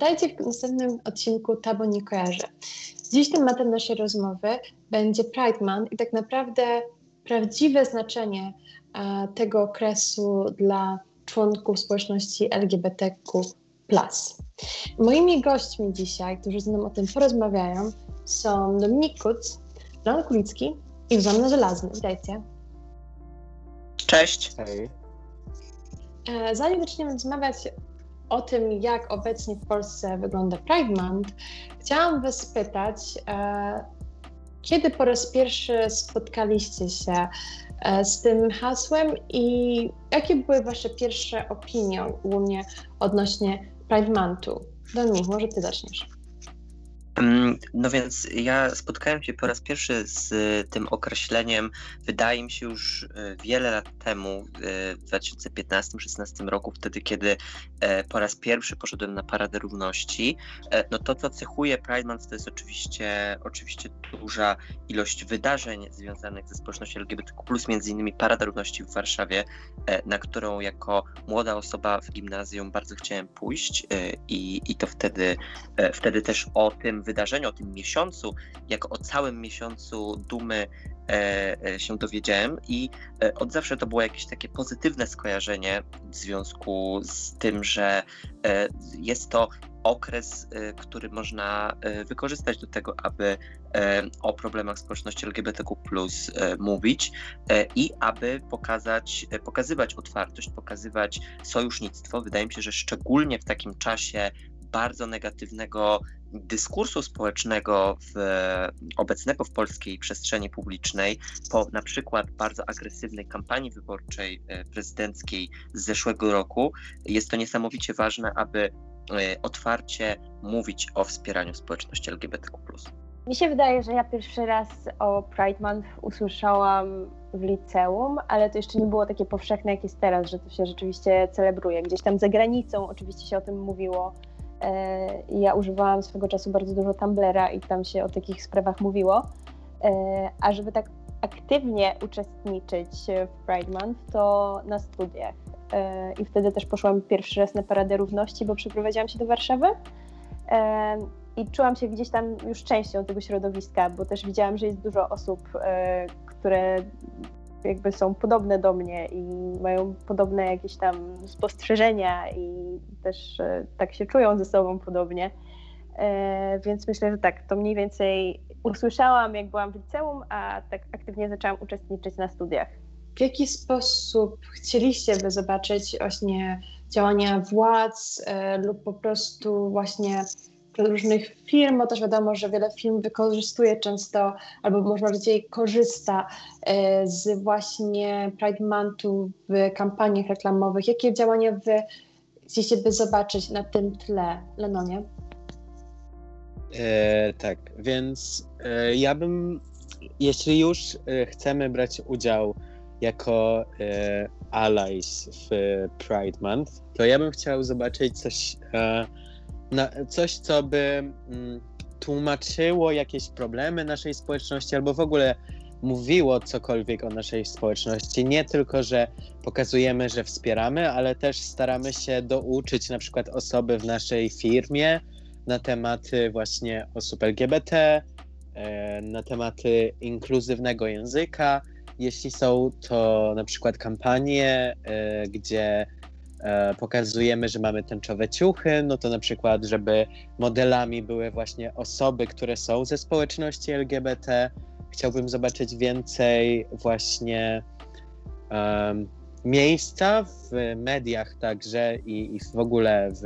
Dajcie w następnym odcinku Tabu nie kojarzę. Dziś tematem naszej rozmowy będzie Pride Month i tak naprawdę prawdziwe znaczenie e, tego okresu dla członków społeczności LGBTQ. Moimi gośćmi dzisiaj, którzy z nami o tym porozmawiają, są Dominik Kuc, Leon Kulicki i Zuzanna Żelazny. Witajcie. Cześć. Hej. E, zanim zaczniemy rozmawiać o tym, jak obecnie w Polsce wygląda Pride Month, chciałam Was spytać, e, kiedy po raz pierwszy spotkaliście się e, z tym hasłem i jakie były Wasze pierwsze opinie ogólnie odnośnie Pride Monthu? Dominik, może Ty zaczniesz. Mm, no więc ja spotkałem się po raz pierwszy z tym określeniem, wydaje mi się już e, wiele lat temu, w 2015-16 roku, wtedy kiedy e, po raz pierwszy poszedłem na Paradę Równości. E, no to, co cechuje Pride Month, to jest oczywiście, oczywiście duża ilość wydarzeń związanych ze społecznością LGBTQ+, między innymi Parada Równości w Warszawie, na którą jako młoda osoba w gimnazjum bardzo chciałem pójść i, i to wtedy, wtedy też o tym wydarzeniu, o tym miesiącu, jak o całym miesiącu dumy e, e, się dowiedziałem i e, od zawsze to było jakieś takie pozytywne skojarzenie w związku z tym, że jest to okres, który można wykorzystać do tego, aby o problemach społeczności LGBTQ mówić i aby pokazać, pokazywać otwartość, pokazywać sojusznictwo. Wydaje mi się, że szczególnie w takim czasie bardzo negatywnego dyskursu społecznego w, obecnego w polskiej przestrzeni publicznej po na przykład bardzo agresywnej kampanii wyborczej e, prezydenckiej z zeszłego roku jest to niesamowicie ważne, aby e, otwarcie mówić o wspieraniu społeczności LGBTQ. Mi się wydaje, że ja pierwszy raz o Pride Month usłyszałam w liceum, ale to jeszcze nie było takie powszechne, jak jest teraz, że to się rzeczywiście celebruje. Gdzieś tam za granicą oczywiście się o tym mówiło, ja używałam swego czasu bardzo dużo Tumblera i tam się o takich sprawach mówiło. E, a żeby tak aktywnie uczestniczyć w Pride Month, to na studiach. E, I wtedy też poszłam pierwszy raz na Paradę Równości, bo przeprowadziłam się do Warszawy. I czułam się gdzieś tam już częścią tego środowiska, bo też widziałam, że jest dużo osób, które jakby są podobne do mnie i mają podobne jakieś tam spostrzeżenia i też e, tak się czują ze sobą podobnie. E, więc myślę, że tak, to mniej więcej usłyszałam, jak byłam w liceum, a tak aktywnie zaczęłam uczestniczyć na studiach. W jaki sposób chcieliście by zobaczyć właśnie działania władz e, lub po prostu właśnie różnych firm, bo też wiadomo, że wiele firm wykorzystuje często, albo może bardziej korzysta e, z właśnie Pride Monthu w kampaniach reklamowych. Jakie działania wy chcieliście zobaczyć na tym tle, Lenonie? E, tak, więc e, ja bym, jeśli już e, chcemy brać udział jako e, allies w Pride Month, to ja bym chciał zobaczyć coś na, coś, co by mm, tłumaczyło jakieś problemy naszej społeczności albo w ogóle mówiło cokolwiek o naszej społeczności. Nie tylko, że pokazujemy, że wspieramy, ale też staramy się douczyć na przykład osoby w naszej firmie na tematy właśnie osób LGBT, e, na tematy inkluzywnego języka. Jeśli są to na przykład kampanie, e, gdzie pokazujemy, że mamy tęczowe ciuchy, no to na przykład, żeby modelami były właśnie osoby, które są ze społeczności LGBT. Chciałbym zobaczyć więcej właśnie um, miejsca w mediach także i, i w ogóle w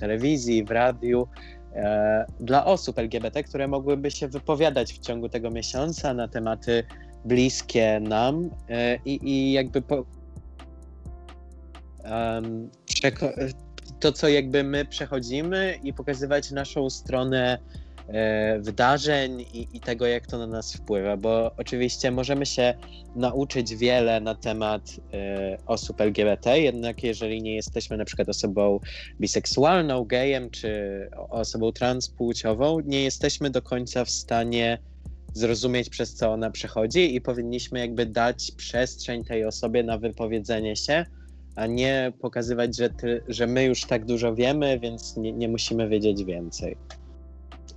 telewizji, w radiu e, dla osób LGBT, które mogłyby się wypowiadać w ciągu tego miesiąca na tematy bliskie nam e, i, i jakby po, um, to, co jakby my przechodzimy i pokazywać naszą stronę e, wydarzeń i, i, tego, jak to na nas wpływa, bo oczywiście możemy się nauczyć wiele na temat e, osób LGBT, jednak jeżeli nie jesteśmy na przykład osobą biseksualną, gejem czy osobą transpłciową, nie jesteśmy do końca w stanie zrozumieć, przez co ona przechodzi i powinniśmy jakby dać przestrzeń tej osobie na wypowiedzenie się, a nie pokazywać, że, ty, że my już tak dużo wiemy, więc nie, nie musimy wiedzieć więcej.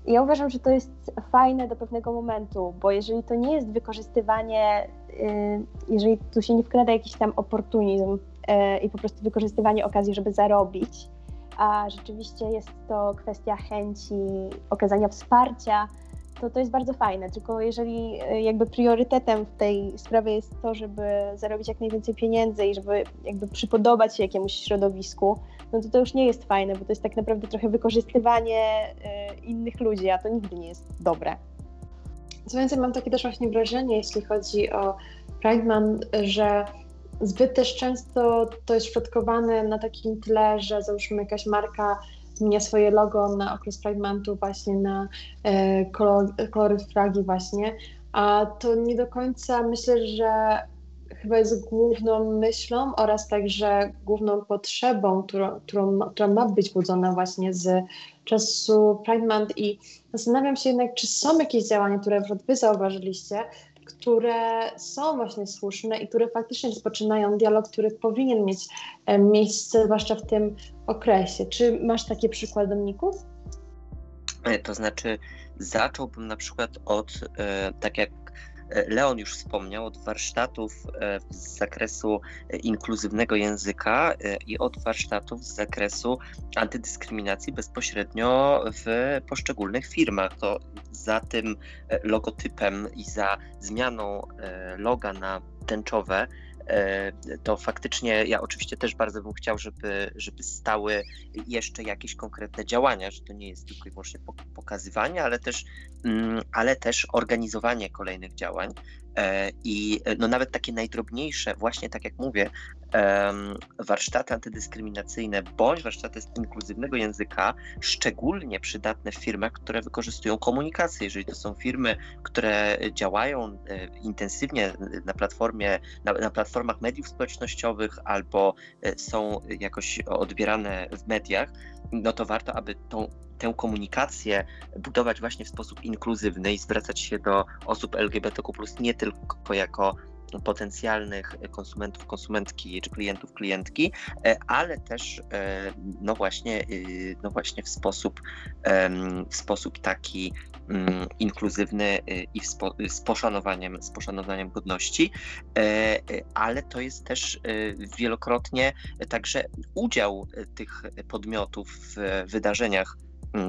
Ja uważam, że to jest fajne do pewnego momentu, bo jeżeli to nie jest wykorzystywanie, y, jeżeli tu się nie wkrada jakiś tam oportunizm y, i po prostu wykorzystywanie okazji, żeby zarobić, a rzeczywiście jest to kwestia chęci okazania wsparcia, to to jest bardzo fajne. Tylko jeżeli e, jakby priorytetem w tej sprawie jest to, żeby zarobić jak najwięcej pieniędzy i żeby jakby przypodobać się jakiemuś środowisku, no to to już nie jest fajne, bo to jest tak naprawdę trochę wykorzystywanie e, innych ludzi, a to nigdy nie jest dobre. Co więcej, mam takie też właśnie wrażenie, jeśli chodzi o Pride Month, że zbyt też często to jest środkowane na takim tle, że załóżmy jakaś marka zmienia swoje logo na okres Pride właśnie na e, kolor, kolory flagi właśnie, a to nie do końca myślę, że chyba jest główną myślą oraz także główną potrzebą, którą, którą, która ma być budzona właśnie z czasu Pride Month i zastanawiam się jednak, czy są jakieś działania, które wy zauważyliście, które są właśnie słuszne i które faktycznie rozpoczynają dialog, który powinien mieć e, miejsce, zwłaszcza w tym okresie. Czy masz takie przykłady, Dominiku? E, to znaczy, zacząłbym na przykład od, e, tak jak Leon już wspomniał, od warsztatów z zakresu inkluzywnego języka i od warsztatów z zakresu antydyskryminacji bezpośrednio w poszczególnych firmach. To za tym logotypem i za zmianą loga na tęczowe E, to faktycznie ja oczywiście też bardzo bym chciał, żeby, żeby stały jeszcze jakieś konkretne działania, że to nie jest tylko i wyłącznie pokazywanie, ale też, mm, ale też organizowanie kolejnych działań. E, I no nawet takie najdrobniejsze, właśnie tak jak mówię, warsztaty antydyskryminacyjne bądź warsztaty inkluzywnego języka, szczególnie przydatne w firmach, które wykorzystują komunikację. Jeżeli to są firmy, które działają e, intensywnie na platformie, na, na platformach mediów społecznościowych albo e, są jakoś odbierane w mediach, no to warto, aby tą tę komunikację budować właśnie w sposób inkluzywny i zwracać się do osób LGBTQ, nie tylko jako potencjalnych konsumentów, konsumentki czy klientów, klientki, e, ale też e, no właśnie, y, no właśnie w sposób, w sposób taki mm, inkluzywny y, i z poszanowaniem, z poszanowaniem godności, e, ale to jest też wielokrotnie także udział tych podmiotów w wydarzeniach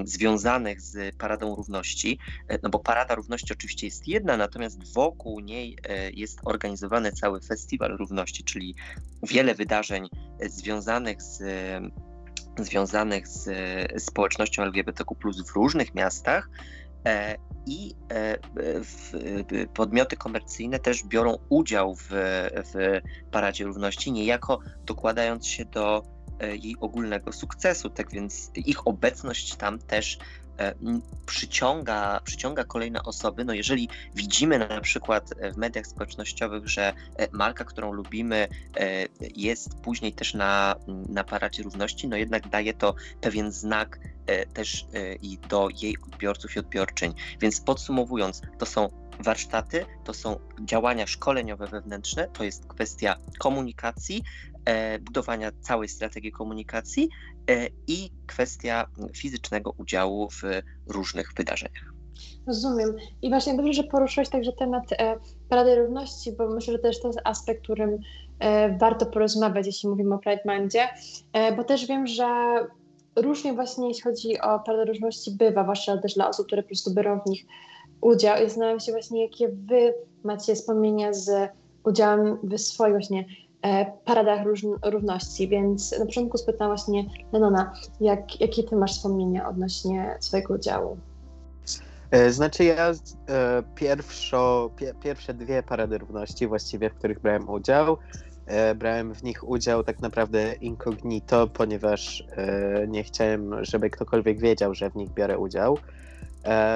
związanych z Paradą Równości, e, no bo Parada Równości oczywiście jest jedna, natomiast wokół niej e, jest organizowany cały Festiwal Równości, czyli wiele wydarzeń e, związanych z związanych z społecznością LGBTQ w różnych miastach i podmioty komercyjne też biorą udział w, w Paradzie Równości, niejako dokładając się do jej ogólnego sukcesu. Tak więc ich obecność tam też e, przyciąga, przyciąga kolejne osoby. No jeżeli widzimy na przykład w mediach społecznościowych, że e, marka, którą lubimy, jest później też na, na paradzie równości, no jednak daje to pewien znak też i do jej odbiorców i odbiorczyń. Więc podsumowując, to są warsztaty, to są działania szkoleniowe wewnętrzne, to jest kwestia komunikacji, E, budowania całej strategii komunikacji e, i kwestia fizycznego udziału w różnych wydarzeniach. Rozumiem. I właśnie dobrze, że poruszyłeś także temat e, Parady Równości, bo myślę, że też to jest aspekt, którym e, warto porozmawiać, jeśli mówimy o Pride Mondzie, e, bo też wiem, że różnie właśnie jeśli chodzi o Paradę Równości bywa, zwłaszcza też dla osób, które po prostu biorą w nich udział. I zastanawiam się właśnie, jakie wy macie wspomnienia z udziałem w swoich właśnie E, paradach równości, więc na początku spytałam właśnie Lenona, jak, jakie ty masz wspomnienia odnośnie swojego udziału? E, znaczy ja e, pierwszo, pie, pierwsze dwie parady równości właściwie, w których brałem udział, brałem w nich udział tak naprawdę incognito, ponieważ nie chciałem, żeby ktokolwiek wiedział, że w nich biorę udział.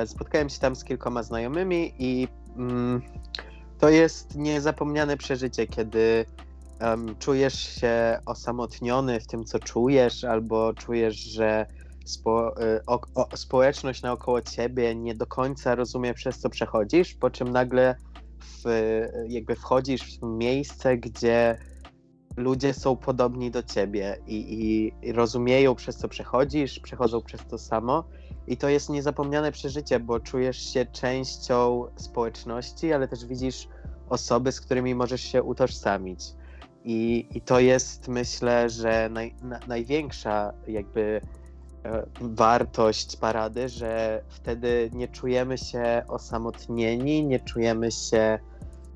Spotkałem się tam z kilkoma znajomymi i mm, to jest niezapomniane przeżycie, kiedy um, czujesz się osamotniony w tym, co czujesz, albo czujesz, że spo, y, o, o, społeczność naokoło ciebie nie do końca rozumie, przez co przechodzisz, po czym nagle w, jakby wchodzisz w miejsce, gdzie ludzie są podobni do ciebie i, i rozumieją, przez co przechodzisz, przechodzą przez to samo. I to jest niezapomniane przeżycie, bo czujesz się częścią społeczności, ale też widzisz osoby, z którymi możesz się utożsamić. I, i to jest, myślę, że naj, na, największa jakby e, wartość parady, że wtedy nie czujemy się osamotnieni, nie czujemy się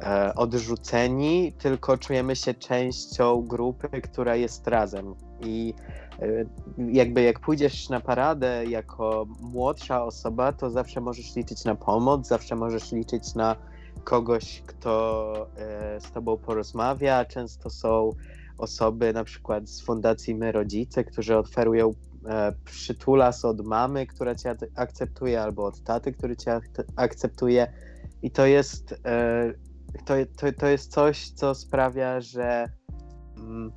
e, odrzuceni, tylko czujemy się częścią grupy, która jest razem. I e, jakby jak pójdziesz na paradę jako młodsza osoba, to zawsze możesz liczyć na pomoc, zawsze możesz liczyć na kogoś, kto e, z tobą porozmawia. Często są osoby na przykład z Fundacji My Rodzice, którzy oferują e, przytulas od mamy, która cię akceptuje, albo od taty, który cię akceptuje. I to jest, e, to, to, to jest coś, co sprawia, że mm,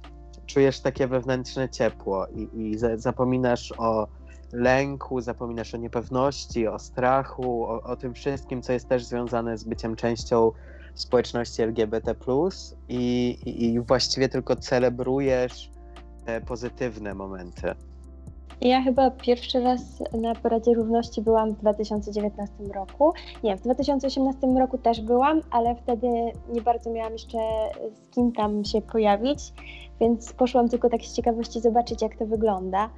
czujesz takie wewnętrzne ciepło i, i zapominasz o lęku, zapominasz o niepewności, o strachu, o, o tym wszystkim, co jest też związane z byciem częścią społeczności LGBT, i, i, i właściwie tylko celebrujesz te pozytywne momenty. Ja chyba pierwszy raz na Paradzie Równości byłam w 2019 roku. Nie, w 2018 roku też byłam, ale wtedy nie bardzo miałam jeszcze z kim tam się pojawić, więc poszłam tylko tak z ciekawości zobaczyć, jak to wygląda.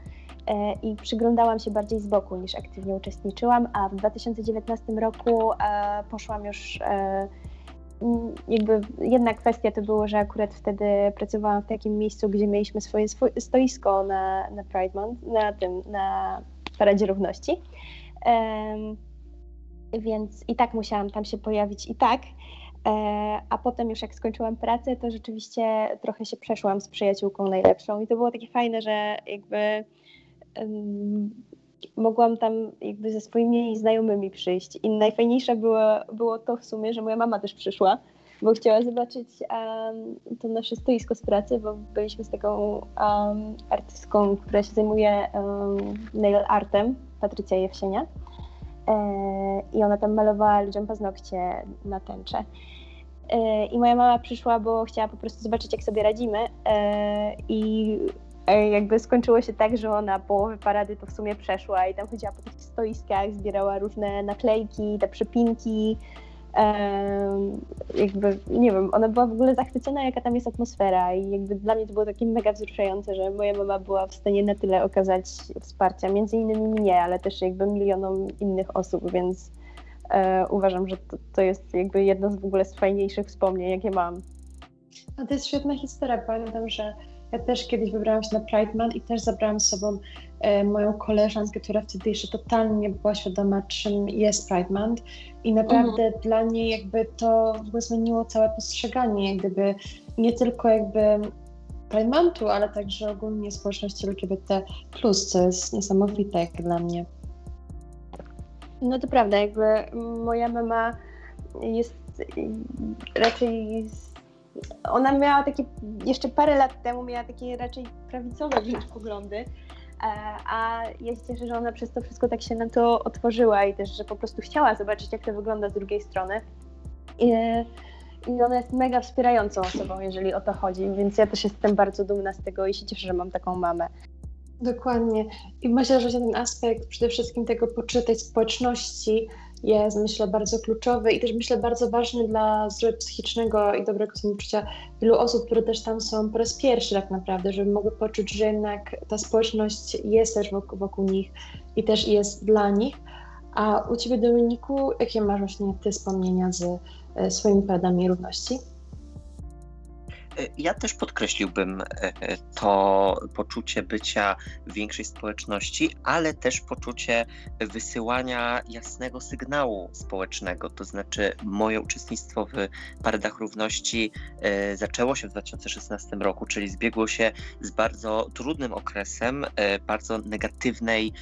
E, i przyglądałam się bardziej z boku niż aktywnie uczestniczyłam, a w 2019 roku e, poszłam już e, jakby jedna kwestia to było, że akurat wtedy pracowałam w takim miejscu, gdzie mieliśmy swoje stoisko na, na Pride Month, na tym, na Paradzie Równości. Um, więc i tak musiałam tam się pojawić i tak. E, a potem już jak skończyłam pracę, to rzeczywiście trochę się przeszłam z przyjaciółką najlepszą i to było takie fajne, że jakby mogłam tam jakby ze swoimi znajomymi przyjść. I najfajniejsze było, było to w sumie, że moja mama też przyszła, bo chciała zobaczyć um, to nasze stoisko z pracy, bo byliśmy z taką um, artystką, która się zajmuje um, nail artem, Patrycja Jewsienia. E, I ona tam malowała ludziom paznokcie na tęcze. E, I moja mama przyszła, bo chciała po prostu zobaczyć, jak sobie radzimy. E, I jakby skończyło się tak, że ona połowę parady to w sumie przeszła i tam chodziła po tych stoiskach, zbierała różne naklejki, te przypinki. Jakby, nie wiem, ona była w ogóle zachwycona, jaka tam jest atmosfera i jakby dla mnie to było takie mega wzruszające, że moja mama była w stanie na tyle okazać wsparcia, między innymi mnie, ale też jakby milionom innych osób, więc e, uważam, że to, to jest jakby jedno z w ogóle z fajniejszych wspomnień, jakie mam. A to jest świetna historia, pamiętam, że ja też kiedyś wybrałam się na Pride Month i też zabrałam z sobą e, moją koleżankę, która wtedy jeszcze totalnie nie była świadoma, czym jest Pride Month. I naprawdę mhm. dla niej jakby to ogóle zmieniło całe postrzeganie, jak gdyby nie tylko jakby Pride Monthu, ale także ogólnie społeczności LGBT+, co jest niesamowite jak dla mnie. No to prawda, jakby moja mama jest raczej ona miała takie, jeszcze parę lat temu miała takie raczej prawicowe wręcz poglądy, e, a ja się cieszę, że ona przez to wszystko tak się na to otworzyła i też, że po prostu chciała zobaczyć, jak to wygląda z drugiej strony. I, i ona jest mega wspierającą osobą, jeżeli o to chodzi, więc ja też jestem bardzo dumna z tego i się cieszę, że mam taką mamę. Dokładnie. I myślę, że ten aspekt przede wszystkim tego tej społeczności jest, myślę, bardzo kluczowy i też myślę bardzo ważny dla zdrowia psychicznego i dobrego samopoczucia wielu osób, które też tam są po raz pierwszy tak naprawdę, żeby mogły poczuć, że jednak ta społeczność jest też wokół, wokół nich i też jest dla nich. A u Ciebie, Dominiku, jakie masz właśnie Ty wspomnienia z e, swoimi padami równości? Ja też podkreśliłbym e, e, to poczucie bycia większej społeczności, ale też poczucie wysyłania jasnego sygnału społecznego. To znaczy, moje uczestnictwo w Paradach Równości e, zaczęło się w 2016 roku, czyli zbiegło się z bardzo trudnym okresem, bardzo negatywnej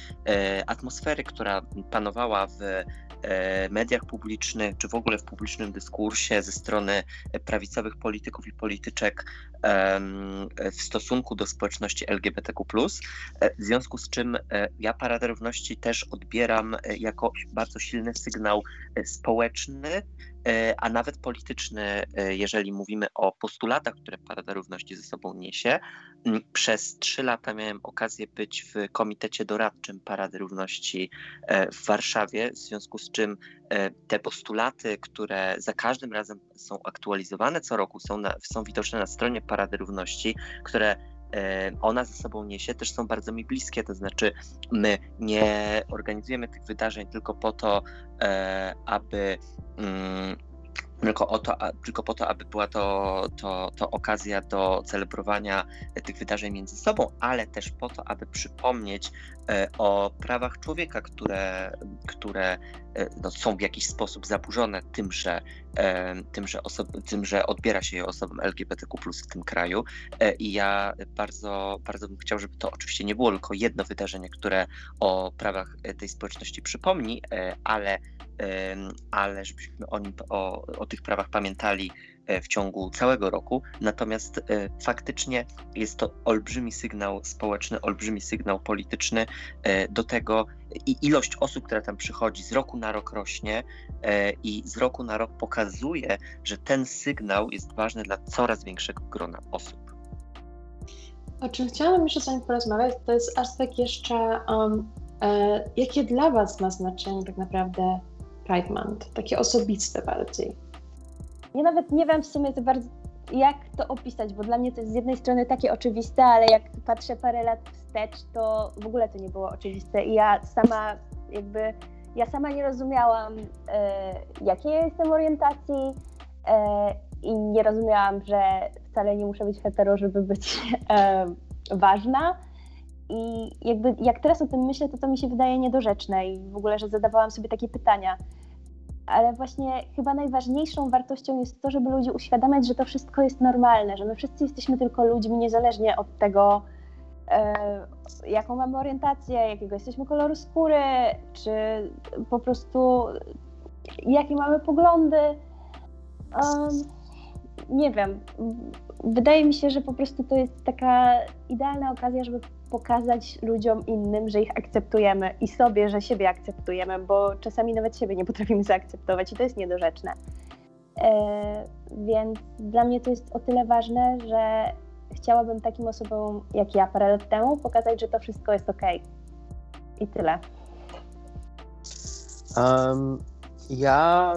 atmosfery, która panowała w E, mediach publicznych, czy w ogóle w publicznym dyskursie ze strony prawicowych polityków i polityczek w stosunku do społeczności LGBTQ. E, w związku z czym e, ja Paradę Równości też odbieram jako bardzo silny sygnał społeczny, a nawet polityczny, jeżeli mówimy o postulatach, które Parada Równości ze sobą niesie. Mm, przez trzy lata miałem okazję być w komitecie doradczym Parady Równości w Warszawie, w związku z czym te postulaty, które za każdym razem są aktualizowane co roku, są, na, są widoczne na stronie Parady Równości, które E, ona ze sobą niesie, też są bardzo mi bliskie. To znaczy, my nie organizujemy tych wydarzeń tylko po to, e, aby mm, tylko, o to, tylko po to, aby była to, to, to okazja do celebrowania tych wydarzeń między sobą, ale też po to, aby przypomnieć o prawach człowieka, które, które e, no, są w jakiś sposób zaburzone tym, że, e, tym, że, osoby, tym, że odbiera się je osobom LGBTQ w tym kraju. I ja bardzo, bardzo bym chciał, żeby to oczywiście nie było tylko jedno wydarzenie, które o prawach tej społeczności przypomni, ale ale żebyśmy o, nim, o, o tych prawach pamiętali e, w ciągu całego roku. Natomiast e, faktycznie jest to olbrzymi sygnał społeczny, olbrzymi sygnał polityczny e, do tego, i ilość osób, która tam przychodzi, z roku na rok rośnie i z roku na rok pokazuje, że ten sygnał jest ważny dla coraz większego grona osób. O czym chciałam jeszcze z Wami porozmawiać, to jest aspekt jeszcze, um, e, jakie dla Was ma znaczenie tak naprawdę Pride Month, takie osobiste bardziej. Ja nawet nie wiem w sumie bardzo, jak to opisać, bo dla mnie to jest z jednej strony takie oczywiste, ale jak patrzę parę lat wstecz, to w ogóle to nie było oczywiste i ja sama jakby, ja sama nie rozumiałam, e, jakiej ja jestem orientacji e, i nie rozumiałam, że wcale nie muszę być hetero, żeby być e, ważna i jakby jak teraz o tym myślę, to to mi się wydaje niedorzeczne i w ogóle, że zadawałam sobie takie pytania. Ale właśnie chyba najważniejszą wartością jest to, żeby ludzi uświadamiać, że to wszystko jest normalne, że my wszyscy jesteśmy tylko ludźmi, niezależnie od tego, e, jaką mamy orientację, jakiego jesteśmy koloru skóry, czy po prostu jakie mamy poglądy. Um, nie wiem. Wydaje mi się, że po prostu to jest taka idealna okazja, żeby pokazać ludziom innym, że ich akceptujemy i sobie, że siebie akceptujemy, bo czasami nawet siebie nie potrafimy zaakceptować i to jest niedorzeczne. E, więc dla mnie to jest o tyle ważne, że chciałabym takim osobom jak ja parę lat temu pokazać, że to wszystko jest ok. I tyle. Um, ja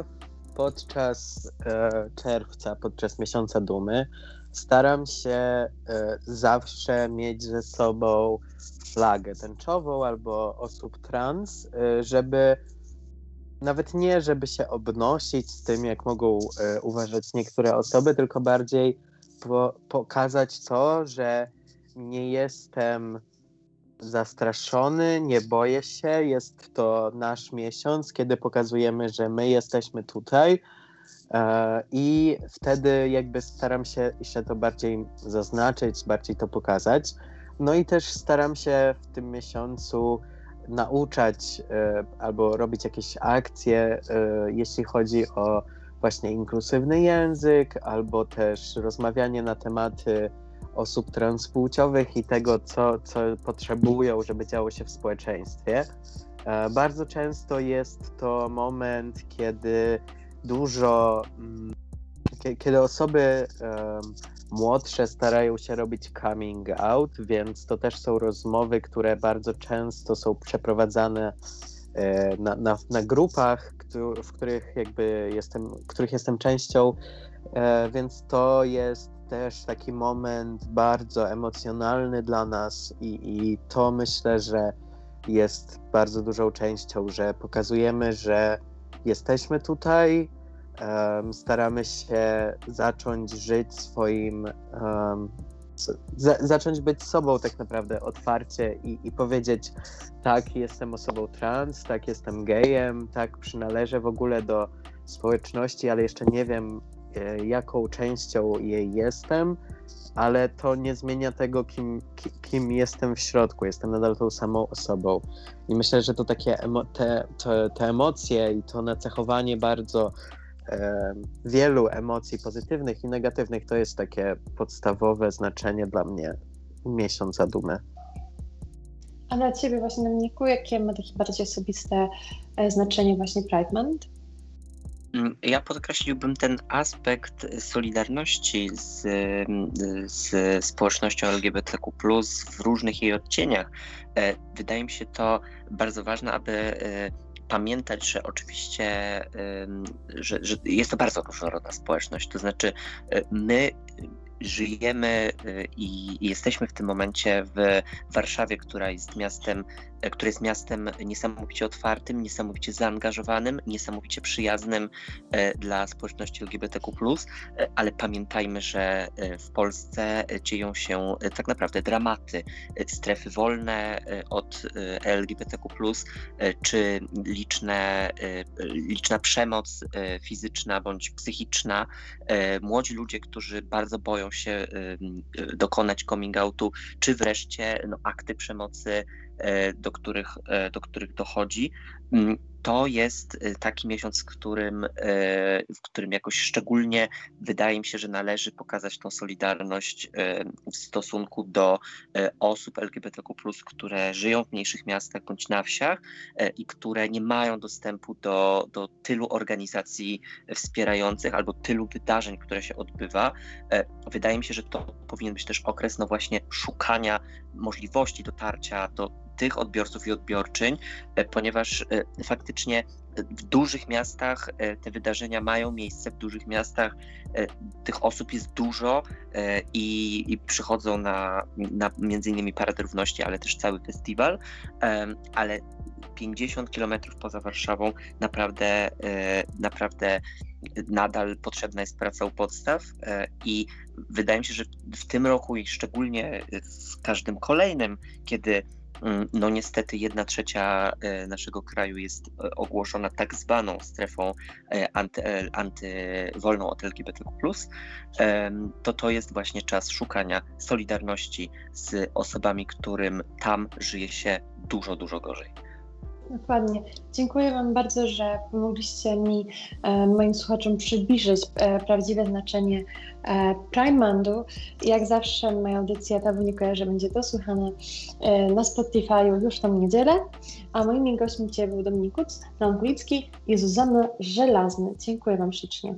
podczas e, czerwca, podczas miesiąca dumy, staram się e, zawsze mieć ze sobą flagę tęczową albo osób trans, e, żeby nawet nie, żeby się obnosić z tym, jak mogą e, uważać niektóre osoby, tylko bardziej po, pokazać to, że nie jestem zastraszony, nie boję się. Jest to nasz miesiąc, kiedy pokazujemy, że my jesteśmy tutaj, I wtedy jakby staram się jeszcze to bardziej zaznaczyć, bardziej to pokazać. No i też staram się w tym miesiącu nauczać e, albo robić jakieś akcje, e, jeśli chodzi o właśnie inkluzywny język, albo też rozmawianie na tematy osób transpłciowych i tego, co, co potrzebują, żeby działo się w społeczeństwie. Bardzo często jest to moment, kiedy dużo, mm, kiedy osoby młodsze starają się robić coming out, więc to też są rozmowy, które bardzo często są przeprowadzane e, na, na, na grupach, w których jakby jestem, których jestem częścią, e, więc to jest też taki moment bardzo emocjonalny dla nas i, i to myślę, że jest bardzo dużą częścią, że pokazujemy, że jesteśmy tutaj, um, staramy się zacząć żyć swoim, um, zacząć być sobą tak naprawdę otwarcie i, i powiedzieć tak, jestem osobą trans, tak, jestem gejem, tak, przynależę w ogóle do społeczności, ale jeszcze nie wiem, e, jaką częścią jej jestem, ale to nie zmienia tego, kim, kim jestem w środku. Jestem nadal tą samą osobą. I myślę, że to takie emo te, te, te emocje i to nacechowanie bardzo e, wielu emocji pozytywnych i negatywnych to jest takie podstawowe znaczenie dla mnie miesiąca dumy. A dla Ciebie właśnie, Dominiku, jakie ma takie bardziej osobiste e, znaczenie właśnie Pride Month? Mm, ja podkreśliłbym ten aspekt solidarności z, z społecznością LGBTQ w różnych jej odcieniach. E, wydaje mi się to bardzo ważne, aby e, pamiętać, że oczywiście że, że jest to bardzo różnorodna społeczność. To znaczy, e, my żyjemy i jesteśmy w tym momencie w Warszawie, która jest miastem, które jest miastem niesamowicie otwartym, niesamowicie zaangażowanym, niesamowicie przyjaznym e, dla społeczności LGBTQ, e, ale pamiętajmy, że w Polsce dzieją się tak naprawdę dramaty. Strefy wolne od LGBTQ, czy liczne, liczna przemoc fizyczna bądź psychiczna. Młodzi ludzie, którzy bardzo boją się dokonać coming outu, czy wreszcie no, akty przemocy, e, do których, e, do których dochodzi. Mm, to jest y, taki miesiąc, w którym, w którym jakoś szczególnie wydaje mi się, że należy pokazać tą solidarność w stosunku do osób LGBTQ, które żyją w mniejszych miastach bądź na wsiach i które nie mają dostępu do, do tylu organizacji wspierających albo tylu wydarzeń, które się odbywa. Wydaje mi się, że to powinien być też okres no właśnie szukania możliwości dotarcia do tych odbiorców i odbiorczyń, e, ponieważ e, faktycznie w dużych miastach e, te wydarzenia mają miejsce, w dużych miastach tych osób jest dużo i, i przychodzą na, na między innymi Parad Równości, ale też cały festiwal, ale 50 kilometrów poza Warszawą naprawdę, naprawdę nadal potrzebna jest praca u podstaw i wydaje mi się, że w tym roku i szczególnie w każdym kolejnym, kiedy no niestety jedna trzecia e, naszego kraju jest e, ogłoszona tak zwaną strefą e, anty, antywolną od LGBTQ+, to to jest właśnie czas szukania solidarności z osobami, którym tam żyje się dużo, dużo gorzej. Dokładnie. Dziękuję Wam bardzo, że pomogliście mi, e, moim słuchaczom, przybliżyć e, prawdziwe znaczenie e, Prime Mondu. Jak zawsze moja audycja Ta Wynika, że będzie dosłuchana na Spotify'u już tą niedzielę, a moimi gośćmi dzisiaj był Dominik Kuc, Leon Kulicki i Zuzanna Żelazny. Dziękuję Wam ślicznie.